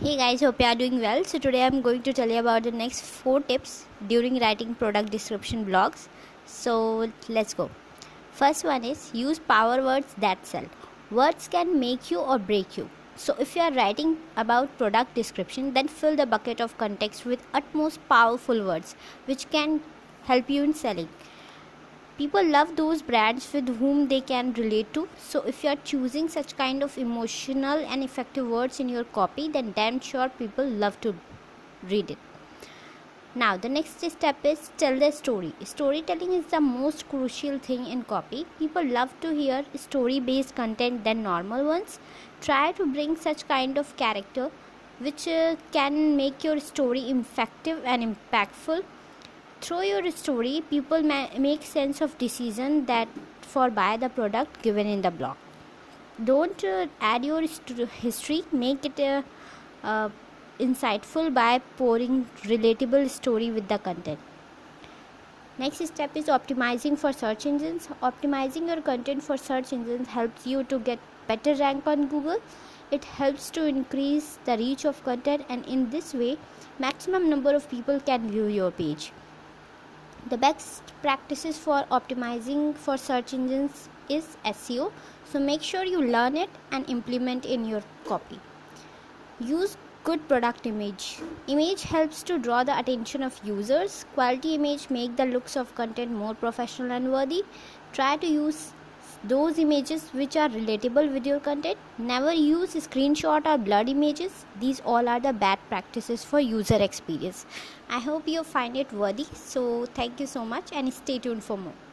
Hey guys, hope you are doing well. So today I'm going to tell you about the next 4 tips during writing product description blogs. So let's go. First one is use power words that sell. Words can make you or break you. So if you are writing about product description, then fill the bucket of context with utmost powerful words which can help you in selling people love those brands with whom they can relate to. So if you are choosing such kind of emotional and effective words in your copy then damn sure people love to read it. Now the next step is tell the story. Storytelling is the most crucial thing in copy. People love to hear story based content than normal ones. Try to bring such kind of character which uh, can make your story effective and impactful through your story people ma- make sense of decision that for buy the product given in the blog don't uh, add your st- history make it uh, uh, insightful by pouring relatable story with the content. Next step is optimizing for search engines. Optimizing your content for search engines helps you to get better rank on google. It helps to increase the reach of content and in this way maximum number of people can view your page the best practices for optimizing for search engines is SEO. So make sure you learn it and implement in your copy. Use good product image. Image helps to draw the attention of users. Quality image make the looks of content more professional and worthy. Try to use those images which are relatable with your content never use screenshot or blurred images. These all are the bad practices for user experience. I hope you find it worthy. So thank you so much and stay tuned for more